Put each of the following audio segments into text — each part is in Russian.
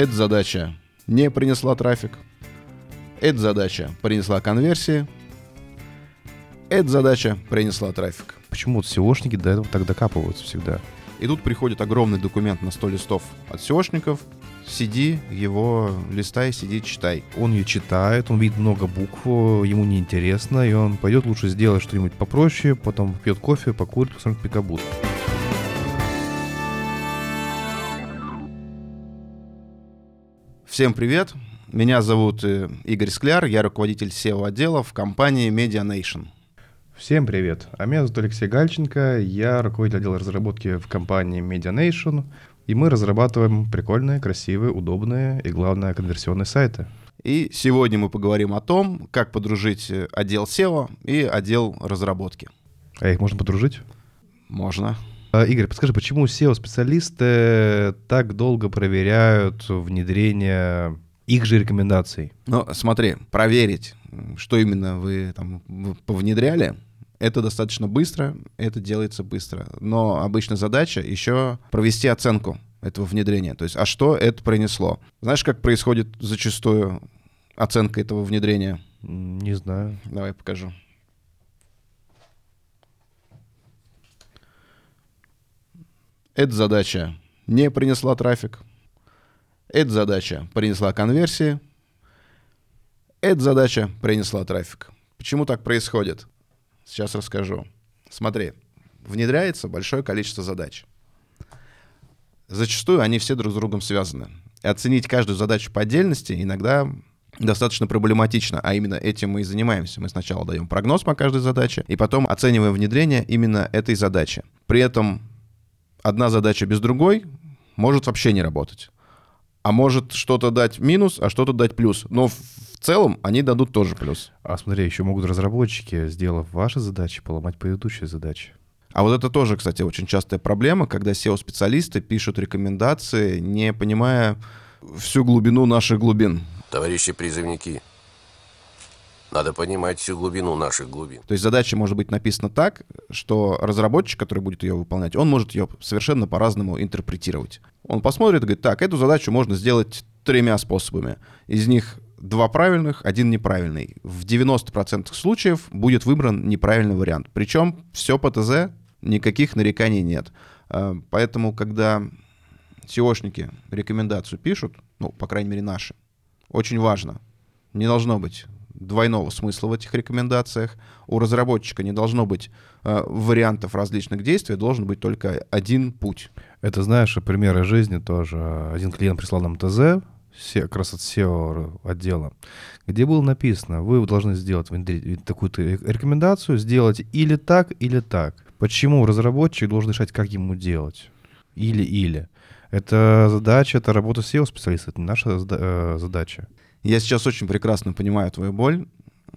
Эта задача не принесла трафик. Эта задача принесла конверсии. Эта задача принесла трафик. Почему вот SEOшники до этого так докапываются всегда? И тут приходит огромный документ на 100 листов от SEOшников. Сиди, его листай, сиди, читай. Он ее читает, он видит много букв, ему неинтересно, и он пойдет лучше сделать что-нибудь попроще, потом пьет кофе, покурит, посмотрит пикабут. Всем привет! Меня зовут э, Игорь Скляр, я руководитель SEO-отдела в компании Media Nation. Всем привет! А меня зовут Алексей Гальченко, я руководитель отдела разработки в компании Media Nation, и мы разрабатываем прикольные, красивые, удобные и, главное, конверсионные сайты. И сегодня мы поговорим о том, как подружить э, отдел SEO и отдел разработки. А их можно подружить? Можно. А, Игорь, подскажи, почему SEO-специалисты так долго проверяют внедрение их же рекомендаций? Ну, смотри, проверить, что именно вы там повнедряли, это достаточно быстро, это делается быстро. Но обычно задача еще провести оценку этого внедрения. То есть, а что это принесло? Знаешь, как происходит зачастую оценка этого внедрения? Не знаю. Давай покажу. Эта задача не принесла трафик. Эта задача принесла конверсии. Эта задача принесла трафик. Почему так происходит? Сейчас расскажу. Смотри, внедряется большое количество задач. Зачастую они все друг с другом связаны. И оценить каждую задачу по отдельности иногда достаточно проблематично, а именно этим мы и занимаемся. Мы сначала даем прогноз по каждой задаче, и потом оцениваем внедрение именно этой задачи. При этом одна задача без другой может вообще не работать. А может что-то дать минус, а что-то дать плюс. Но в целом они дадут тоже плюс. А смотри, еще могут разработчики, сделав ваши задачи, поломать предыдущие задачи. А вот это тоже, кстати, очень частая проблема, когда SEO-специалисты пишут рекомендации, не понимая всю глубину наших глубин. Товарищи призывники, надо понимать всю глубину наших глубин. То есть задача может быть написана так, что разработчик, который будет ее выполнять, он может ее совершенно по-разному интерпретировать. Он посмотрит и говорит, так, эту задачу можно сделать тремя способами. Из них два правильных, один неправильный. В 90% случаев будет выбран неправильный вариант. Причем все по ТЗ, никаких нареканий нет. А, поэтому, когда SEOшники рекомендацию пишут, ну, по крайней мере, наши, очень важно, не должно быть двойного смысла в этих рекомендациях. У разработчика не должно быть э, вариантов различных действий, должен быть только один путь. Это, знаешь, примеры жизни тоже. Один клиент прислал нам ТЗ, как раз от SEO отдела, где было написано, вы должны сделать такую-то рекомендацию, сделать или так, или так. Почему разработчик должен решать, как ему делать? Или-или. Это задача, это работа SEO-специалиста, это не наша э, задача. Я сейчас очень прекрасно понимаю твою боль.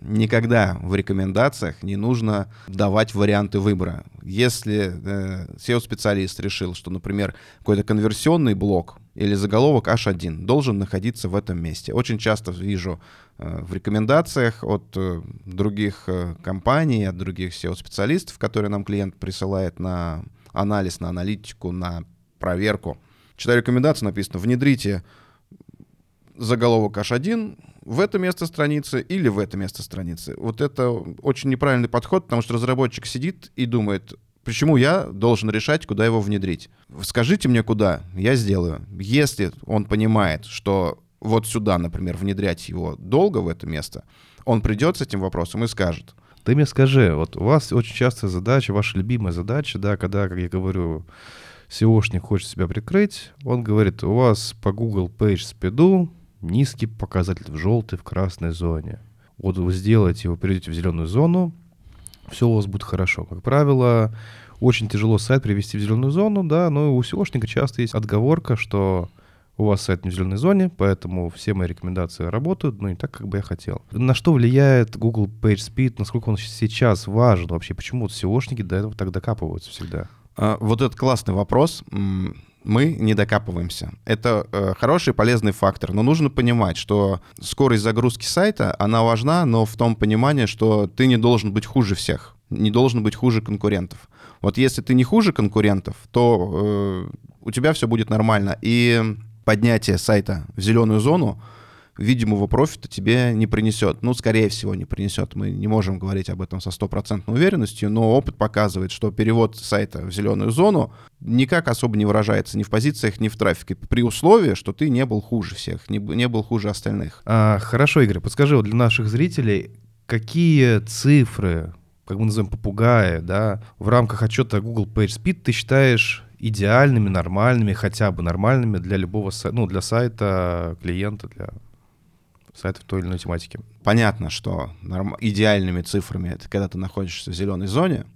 Никогда в рекомендациях не нужно давать варианты выбора. Если э, SEO-специалист решил, что, например, какой-то конверсионный блок или заголовок H1 должен находиться в этом месте. Очень часто вижу э, в рекомендациях от э, других э, компаний, от других SEO-специалистов, которые нам клиент присылает на анализ, на аналитику, на проверку. Читаю рекомендацию, написано «Внедрите заголовок H1 в это место страницы или в это место страницы. Вот это очень неправильный подход, потому что разработчик сидит и думает, почему я должен решать, куда его внедрить. Скажите мне, куда, я сделаю. Если он понимает, что вот сюда, например, внедрять его долго в это место, он придет с этим вопросом и скажет. Ты мне скажи, вот у вас очень частая задача, ваша любимая задача, да, когда, как я говорю, SEOшник хочет себя прикрыть, он говорит, у вас по Google Page Speed низкий показатель в желтой, в красной зоне. Вот вы сделаете его, перейдете в зеленую зону, все у вас будет хорошо. Как правило, очень тяжело сайт привести в зеленую зону, да, но у SEOшника часто есть отговорка, что у вас сайт не в зеленой зоне, поэтому все мои рекомендации работают, но не так, как бы я хотел. На что влияет Google PageSpeed, насколько он сейчас важен вообще, почему вот SEOшники до этого так докапываются всегда? А, вот этот классный вопрос мы не докапываемся. Это э, хороший полезный фактор, но нужно понимать, что скорость загрузки сайта, она важна, но в том понимании, что ты не должен быть хуже всех, не должен быть хуже конкурентов. Вот если ты не хуже конкурентов, то э, у тебя все будет нормально. И поднятие сайта в зеленую зону видимого профита тебе не принесет. Ну, скорее всего, не принесет. Мы не можем говорить об этом со стопроцентной уверенностью, но опыт показывает, что перевод сайта в зеленую зону никак особо не выражается ни в позициях, ни в трафике, при условии, что ты не был хуже всех, не, не был хуже остальных. А, хорошо, Игорь, подскажи вот для наших зрителей, какие цифры, как мы называем попугаи, да, в рамках отчета Google PageSpeed ты считаешь идеальными, нормальными, хотя бы нормальными для любого сайта, ну, для сайта клиента, для сайтов той или иной тематики. Понятно, что норм... идеальными цифрами это когда ты находишься в зеленой зоне,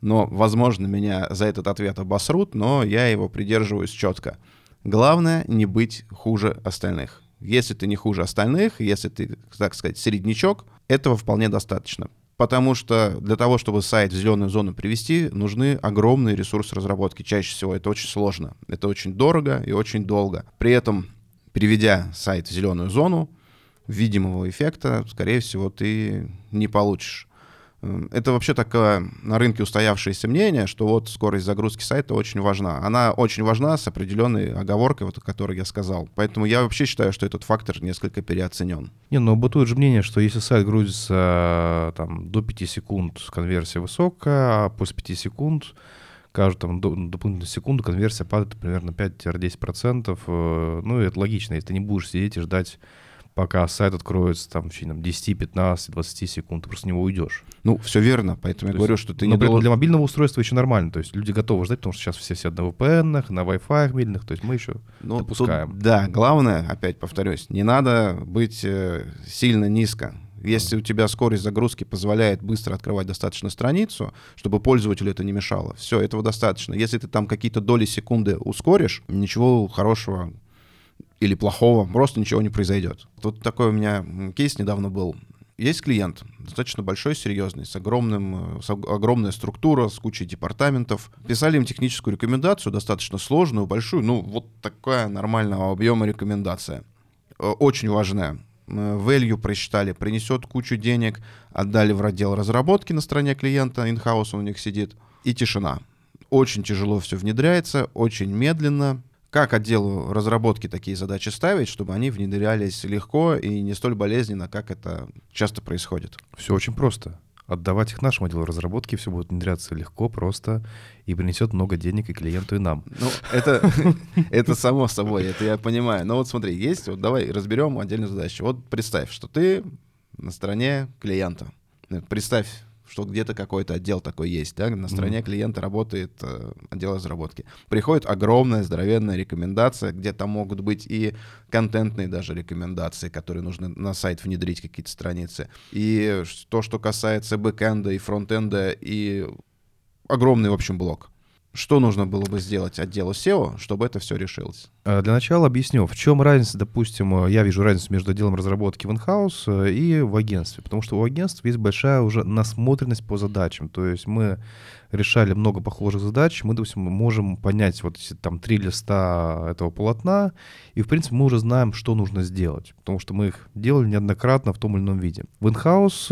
но, возможно, меня за этот ответ обосрут, но я его придерживаюсь четко. Главное не быть хуже остальных. Если ты не хуже остальных, если ты, так сказать, среднячок, этого вполне достаточно. Потому что для того, чтобы сайт в зеленую зону привести, нужны огромные ресурсы разработки. Чаще всего это очень сложно. Это очень дорого и очень долго. При этом, приведя сайт в зеленую зону, видимого эффекта, скорее всего, ты не получишь. Эм, это вообще такое на рынке устоявшееся мнение, что вот скорость загрузки сайта очень важна. Она очень важна с определенной оговоркой, вот, о которой я сказал. Поэтому я вообще считаю, что этот фактор несколько переоценен. Не, но бытует же мнение, что если сайт грузится там, до 5 секунд, конверсия высокая, а после 5 секунд каждую там, до, дополнительную секунду конверсия падает примерно 5-10%. Э, ну, это логично, если ты не будешь сидеть и ждать пока сайт откроется там в течение 10, 15, 20 секунд, ты просто с него уйдешь. Ну, все верно, поэтому то я говорю, что ты но не должен... для мобильного устройства еще нормально, то есть люди готовы ждать, потому что сейчас все сидят на VPN, на Wi-Fi медленных, то есть мы еще ну, допускаем. Тут, да, главное, опять повторюсь, не надо быть э, сильно низко. Если у тебя скорость загрузки позволяет быстро открывать достаточно страницу, чтобы пользователю это не мешало, все, этого достаточно. Если ты там какие-то доли секунды ускоришь, ничего хорошего или плохого, просто ничего не произойдет. Тут такой у меня кейс недавно был. Есть клиент, достаточно большой, серьезный, с, огромным, с огромная структура, с кучей департаментов. Писали им техническую рекомендацию, достаточно сложную, большую, ну, вот такая нормального объема рекомендация. Э, очень важная. Э, value просчитали, принесет кучу денег, отдали в отдел разработки на стороне клиента, он у них сидит, и тишина. Очень тяжело все внедряется, очень медленно, как отделу разработки такие задачи ставить, чтобы они внедрялись легко и не столь болезненно, как это часто происходит? Все очень просто. Отдавать их нашему отделу разработки, все будет внедряться легко, просто и принесет много денег и клиенту, и нам. Ну, это, это само собой, это я понимаю. Но вот смотри, есть, вот давай разберем отдельную задачу. Вот представь, что ты на стороне клиента. Представь что где-то какой-то отдел такой есть, да, на стороне mm-hmm. клиента работает э, отдел разработки. Приходит огромная здоровенная рекомендация, где там могут быть и контентные даже рекомендации, которые нужно на сайт внедрить какие-то страницы, и то, что касается бэкэнда и фронтенда, и огромный, в общем, блок. Что нужно было бы сделать отделу SEO, чтобы это все решилось? Э, для начала объясню, в чем разница, допустим, э, я вижу разницу между отделом разработки в инхаус э, и в агентстве, потому что у агентств есть большая уже насмотренность по задачам, то есть мы решали много похожих задач, мы, допустим, можем понять вот там три листа этого полотна, и, в принципе, мы уже знаем, что нужно сделать, потому что мы их делали неоднократно в том или ином виде. В инхаус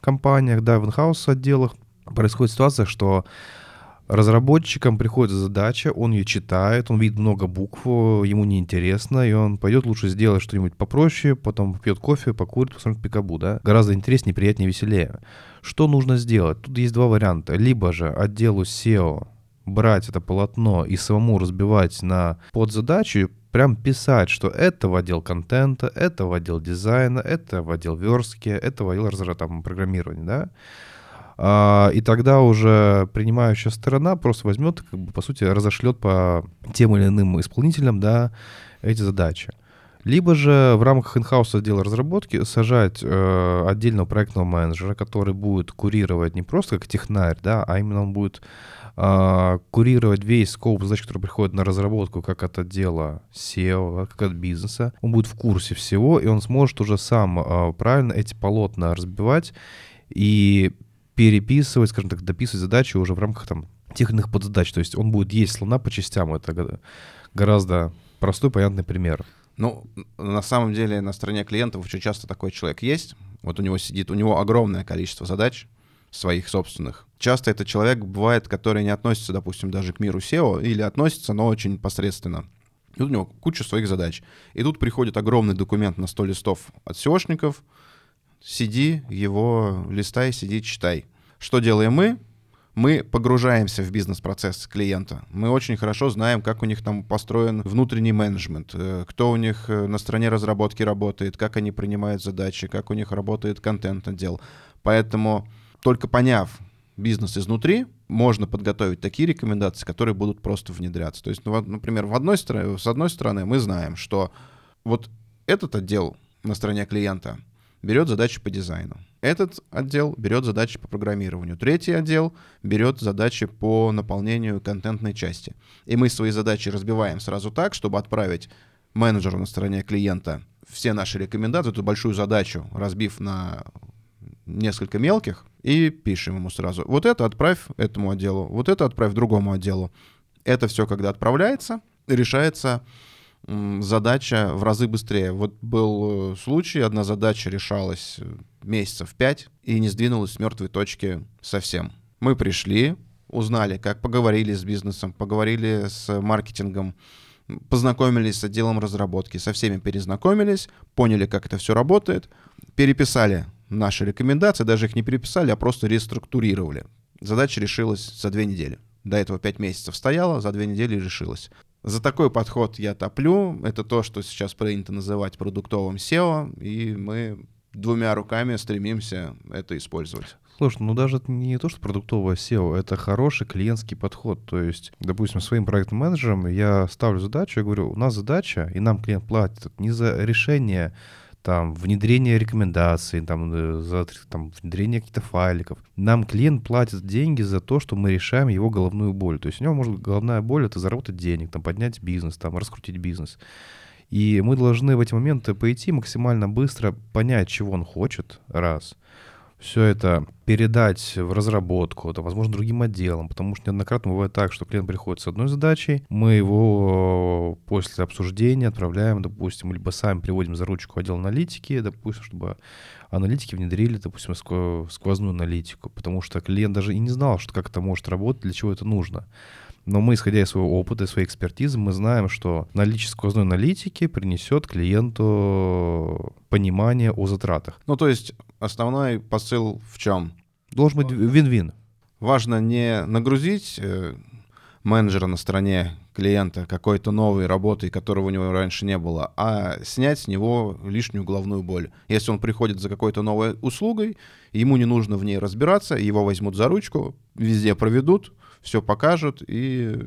компаниях, да, в инхаус отделах происходит ситуация, что Разработчикам приходит задача, он ее читает, он видит много букв, ему неинтересно, и он пойдет лучше сделать что-нибудь попроще, потом пьет кофе, покурит, посмотрит пикабу, да? Гораздо интереснее, приятнее, веселее. Что нужно сделать? Тут есть два варианта. Либо же отделу SEO брать это полотно и самому разбивать на подзадачи, прям писать, что это в отдел контента, это в отдел дизайна, это в отдел верстки, это в отдел там, программирования, да? А, и тогда уже принимающая сторона просто возьмет, как бы, по сути, разошлет по тем или иным исполнителям да, эти задачи. Либо же в рамках инхаус отдела разработки сажать э, отдельного проектного менеджера, который будет курировать не просто как технарь, да, а именно он будет э, курировать весь скоп задач, который приходит на разработку как от отдела SEO, как от бизнеса. Он будет в курсе всего, и он сможет уже сам э, правильно эти полотна разбивать и переписывать, скажем так, дописывать задачи уже в рамках там тех подзадач. То есть он будет есть слона по частям. Это гораздо простой, понятный пример. Ну, на самом деле на стороне клиентов очень часто такой человек есть. Вот у него сидит, у него огромное количество задач своих собственных. Часто это человек бывает, который не относится, допустим, даже к миру SEO, или относится, но очень посредственно. И вот у него куча своих задач. И тут приходит огромный документ на 100 листов от SEOшников. Сиди, его листай, сиди, читай. Что делаем мы? Мы погружаемся в бизнес-процесс клиента. Мы очень хорошо знаем, как у них там построен внутренний менеджмент, э, кто у них э, на стороне разработки работает, как они принимают задачи, как у них работает контент-отдел. Поэтому только поняв бизнес изнутри, можно подготовить такие рекомендации, которые будут просто внедряться. То есть, ну, например, в одной стороне, с одной стороны мы знаем, что вот этот отдел на стороне клиента берет задачи по дизайну. Этот отдел берет задачи по программированию. Третий отдел берет задачи по наполнению контентной части. И мы свои задачи разбиваем сразу так, чтобы отправить менеджеру на стороне клиента все наши рекомендации, эту большую задачу, разбив на несколько мелких, и пишем ему сразу. Вот это отправь этому отделу, вот это отправь другому отделу. Это все, когда отправляется, решается задача в разы быстрее. Вот был э, случай, одна задача решалась э, месяцев пять и не сдвинулась с мертвой точки совсем. Мы пришли, узнали, как поговорили с бизнесом, поговорили с маркетингом, познакомились с отделом разработки, со всеми перезнакомились, поняли, как это все работает, переписали наши рекомендации, даже их не переписали, а просто реструктурировали. Задача решилась за две недели. До этого пять месяцев стояла, за две недели решилась. За такой подход я топлю. Это то, что сейчас принято называть продуктовым SEO, и мы двумя руками стремимся это использовать. Слушай, ну даже не то, что продуктовое SEO, это хороший клиентский подход. То есть, допустим, своим проектным менеджером я ставлю задачу, я говорю, у нас задача, и нам клиент платит не за решение там, внедрение рекомендаций, там, э, за там, внедрение каких-то файликов. Нам клиент платит деньги за то, что мы решаем его головную боль. То есть у него может головная боль — это заработать денег, там, поднять бизнес, там, раскрутить бизнес. И мы должны в эти моменты пойти максимально быстро, понять, чего он хочет, раз — все это передать в разработку, это, возможно, другим отделам, потому что неоднократно бывает так, что клиент приходит с одной задачей, мы его после обсуждения отправляем, допустим, либо сами приводим за ручку отдел аналитики, допустим, чтобы аналитики внедрили, допустим, сквозную аналитику, потому что клиент даже и не знал, что как это может работать, для чего это нужно. Но мы, исходя из своего опыта, своей экспертизы, мы знаем, что наличие сквозной аналитики принесет клиенту понимание о затратах. Ну, то есть основной посыл в чем? Должен быть вин-вин. Важно не нагрузить э, менеджера на стороне клиента какой-то новой работой, которого у него раньше не было, а снять с него лишнюю головную боль. Если он приходит за какой-то новой услугой, ему не нужно в ней разбираться, его возьмут за ручку, везде проведут, все покажут и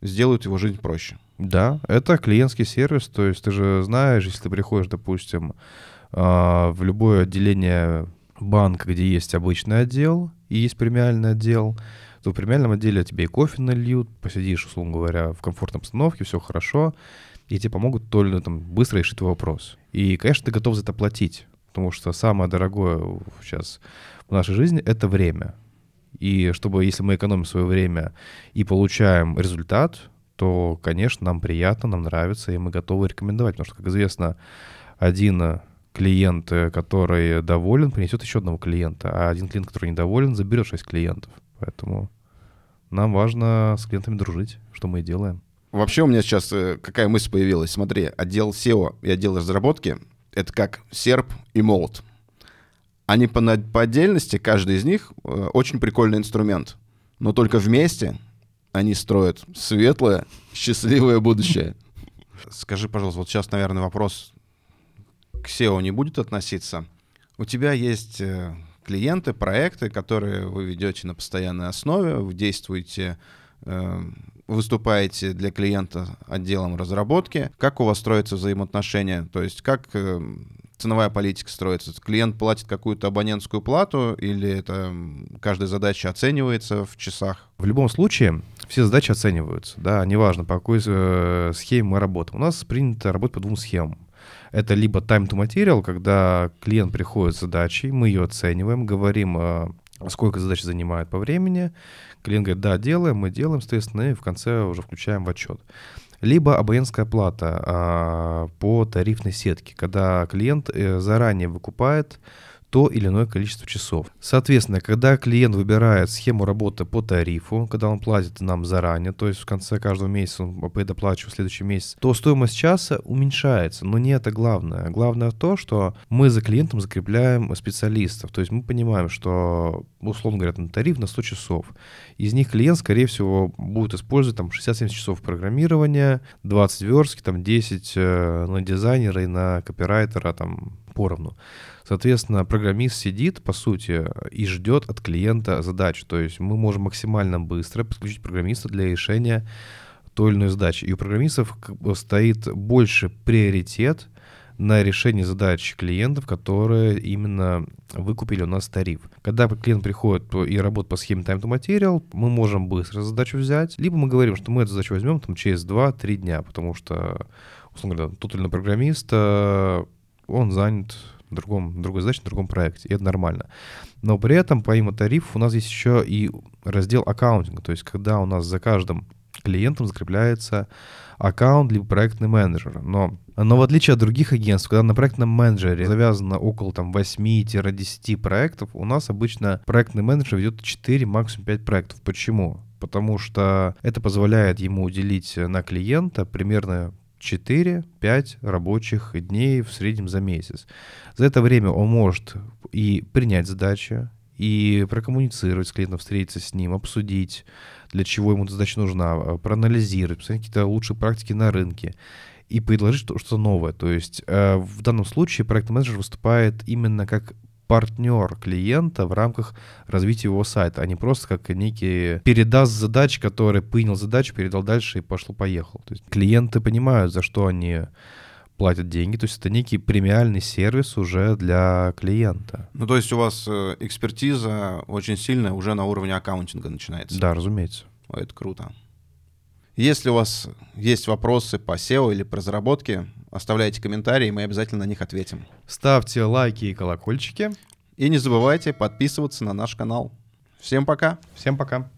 сделают его жизнь проще. Да, это клиентский сервис, то есть ты же знаешь, если ты приходишь, допустим, а, в любое отделение банка, где есть обычный отдел и есть премиальный отдел, то в премиальном отделе тебе и кофе нальют, посидишь, условно говоря, в комфортной обстановке, все хорошо, и тебе помогут только там, быстро решить твой вопрос. И, конечно, ты готов за это платить, потому что самое дорогое сейчас в нашей жизни — это время. И чтобы, если мы экономим свое время и получаем результат, то, конечно, нам приятно, нам нравится, и мы готовы рекомендовать. Потому что, как известно, один клиент, который доволен, принесет еще одного клиента, а один клиент, который недоволен, заберет 6 клиентов. Поэтому нам важно с клиентами дружить, что мы и делаем. Вообще у меня сейчас э, какая мысль появилась. Смотри, отдел SEO и отдел разработки — это как серп и молот они по, по отдельности, каждый из них, э, очень прикольный инструмент. Но только вместе они строят светлое, счастливое будущее. Скажи, пожалуйста, вот сейчас, наверное, вопрос к SEO не будет относиться. У тебя есть э, клиенты, проекты, которые вы ведете на постоянной основе, вы действуете, э, выступаете для клиента отделом разработки. Как у вас строятся взаимоотношения? То есть как ценовая политика строится? Клиент платит какую-то абонентскую плату или это каждая задача оценивается в часах? В любом случае все задачи оцениваются, да, неважно, по какой э, схеме мы работаем. У нас принято работать по двум схемам. Это либо time to material, когда клиент приходит с задачей, мы ее оцениваем, говорим, э, сколько задач занимает по времени. Клиент говорит, да, делаем, мы делаем, соответственно, и в конце уже включаем в отчет либо абонентская плата а, по тарифной сетке, когда клиент э, заранее выкупает то или иное количество часов. Соответственно, когда клиент выбирает схему работы по тарифу, когда он платит нам заранее, то есть в конце каждого месяца он предоплачивает в следующий месяц, то стоимость часа уменьшается. Но не это главное. Главное то, что мы за клиентом закрепляем специалистов. То есть мы понимаем, что, условно говоря, на тариф на 100 часов. Из них клиент, скорее всего, будет использовать там 60-70 часов программирования, 20 верстки, там 10 э, на дизайнера и на копирайтера там поровну. Соответственно, программист сидит, по сути, и ждет от клиента задач. То есть мы можем максимально быстро подключить программиста для решения той или иной задачи. И у программистов стоит больше приоритет на решение задач клиентов, которые именно выкупили у нас тариф. Когда клиент приходит и работает по схеме Time to Material, мы можем быстро задачу взять, либо мы говорим, что мы эту задачу возьмем там, через 2-3 дня, потому что, условно говоря, тот или иной программист, э, он занят другом, другой задаче, на другом проекте, и это нормально. Но при этом, помимо тарифов, у нас есть еще и раздел аккаунтинга, то есть когда у нас за каждым клиентом закрепляется аккаунт либо проектный менеджер. Но, но в отличие от других агентств, когда на проектном менеджере завязано около там, 8-10 проектов, у нас обычно проектный менеджер ведет 4, максимум 5 проектов. Почему? Потому что это позволяет ему уделить на клиента примерно 4-5 рабочих дней в среднем за месяц. За это время он может и принять задачи, и прокоммуницировать с клиентом, встретиться с ним, обсудить, для чего ему эта задача нужна, а, проанализировать, посмотреть какие-то лучшие практики на рынке и предложить что-то новое. То есть э, в данном случае проектный менеджер выступает именно как партнер клиента в рамках развития его сайта, а не просто как некий передаст задач, который принял задачу, передал дальше и пошло-поехал. То есть клиенты понимают, за что они платят деньги, то есть это некий премиальный сервис уже для клиента. Ну, то есть у вас э, экспертиза очень сильная уже на уровне аккаунтинга начинается? Да, разумеется. Ой, это круто. Если у вас есть вопросы по SEO или по разработке, оставляйте комментарии, мы обязательно на них ответим. Ставьте лайки и колокольчики. И не забывайте подписываться на наш канал. Всем пока. Всем пока.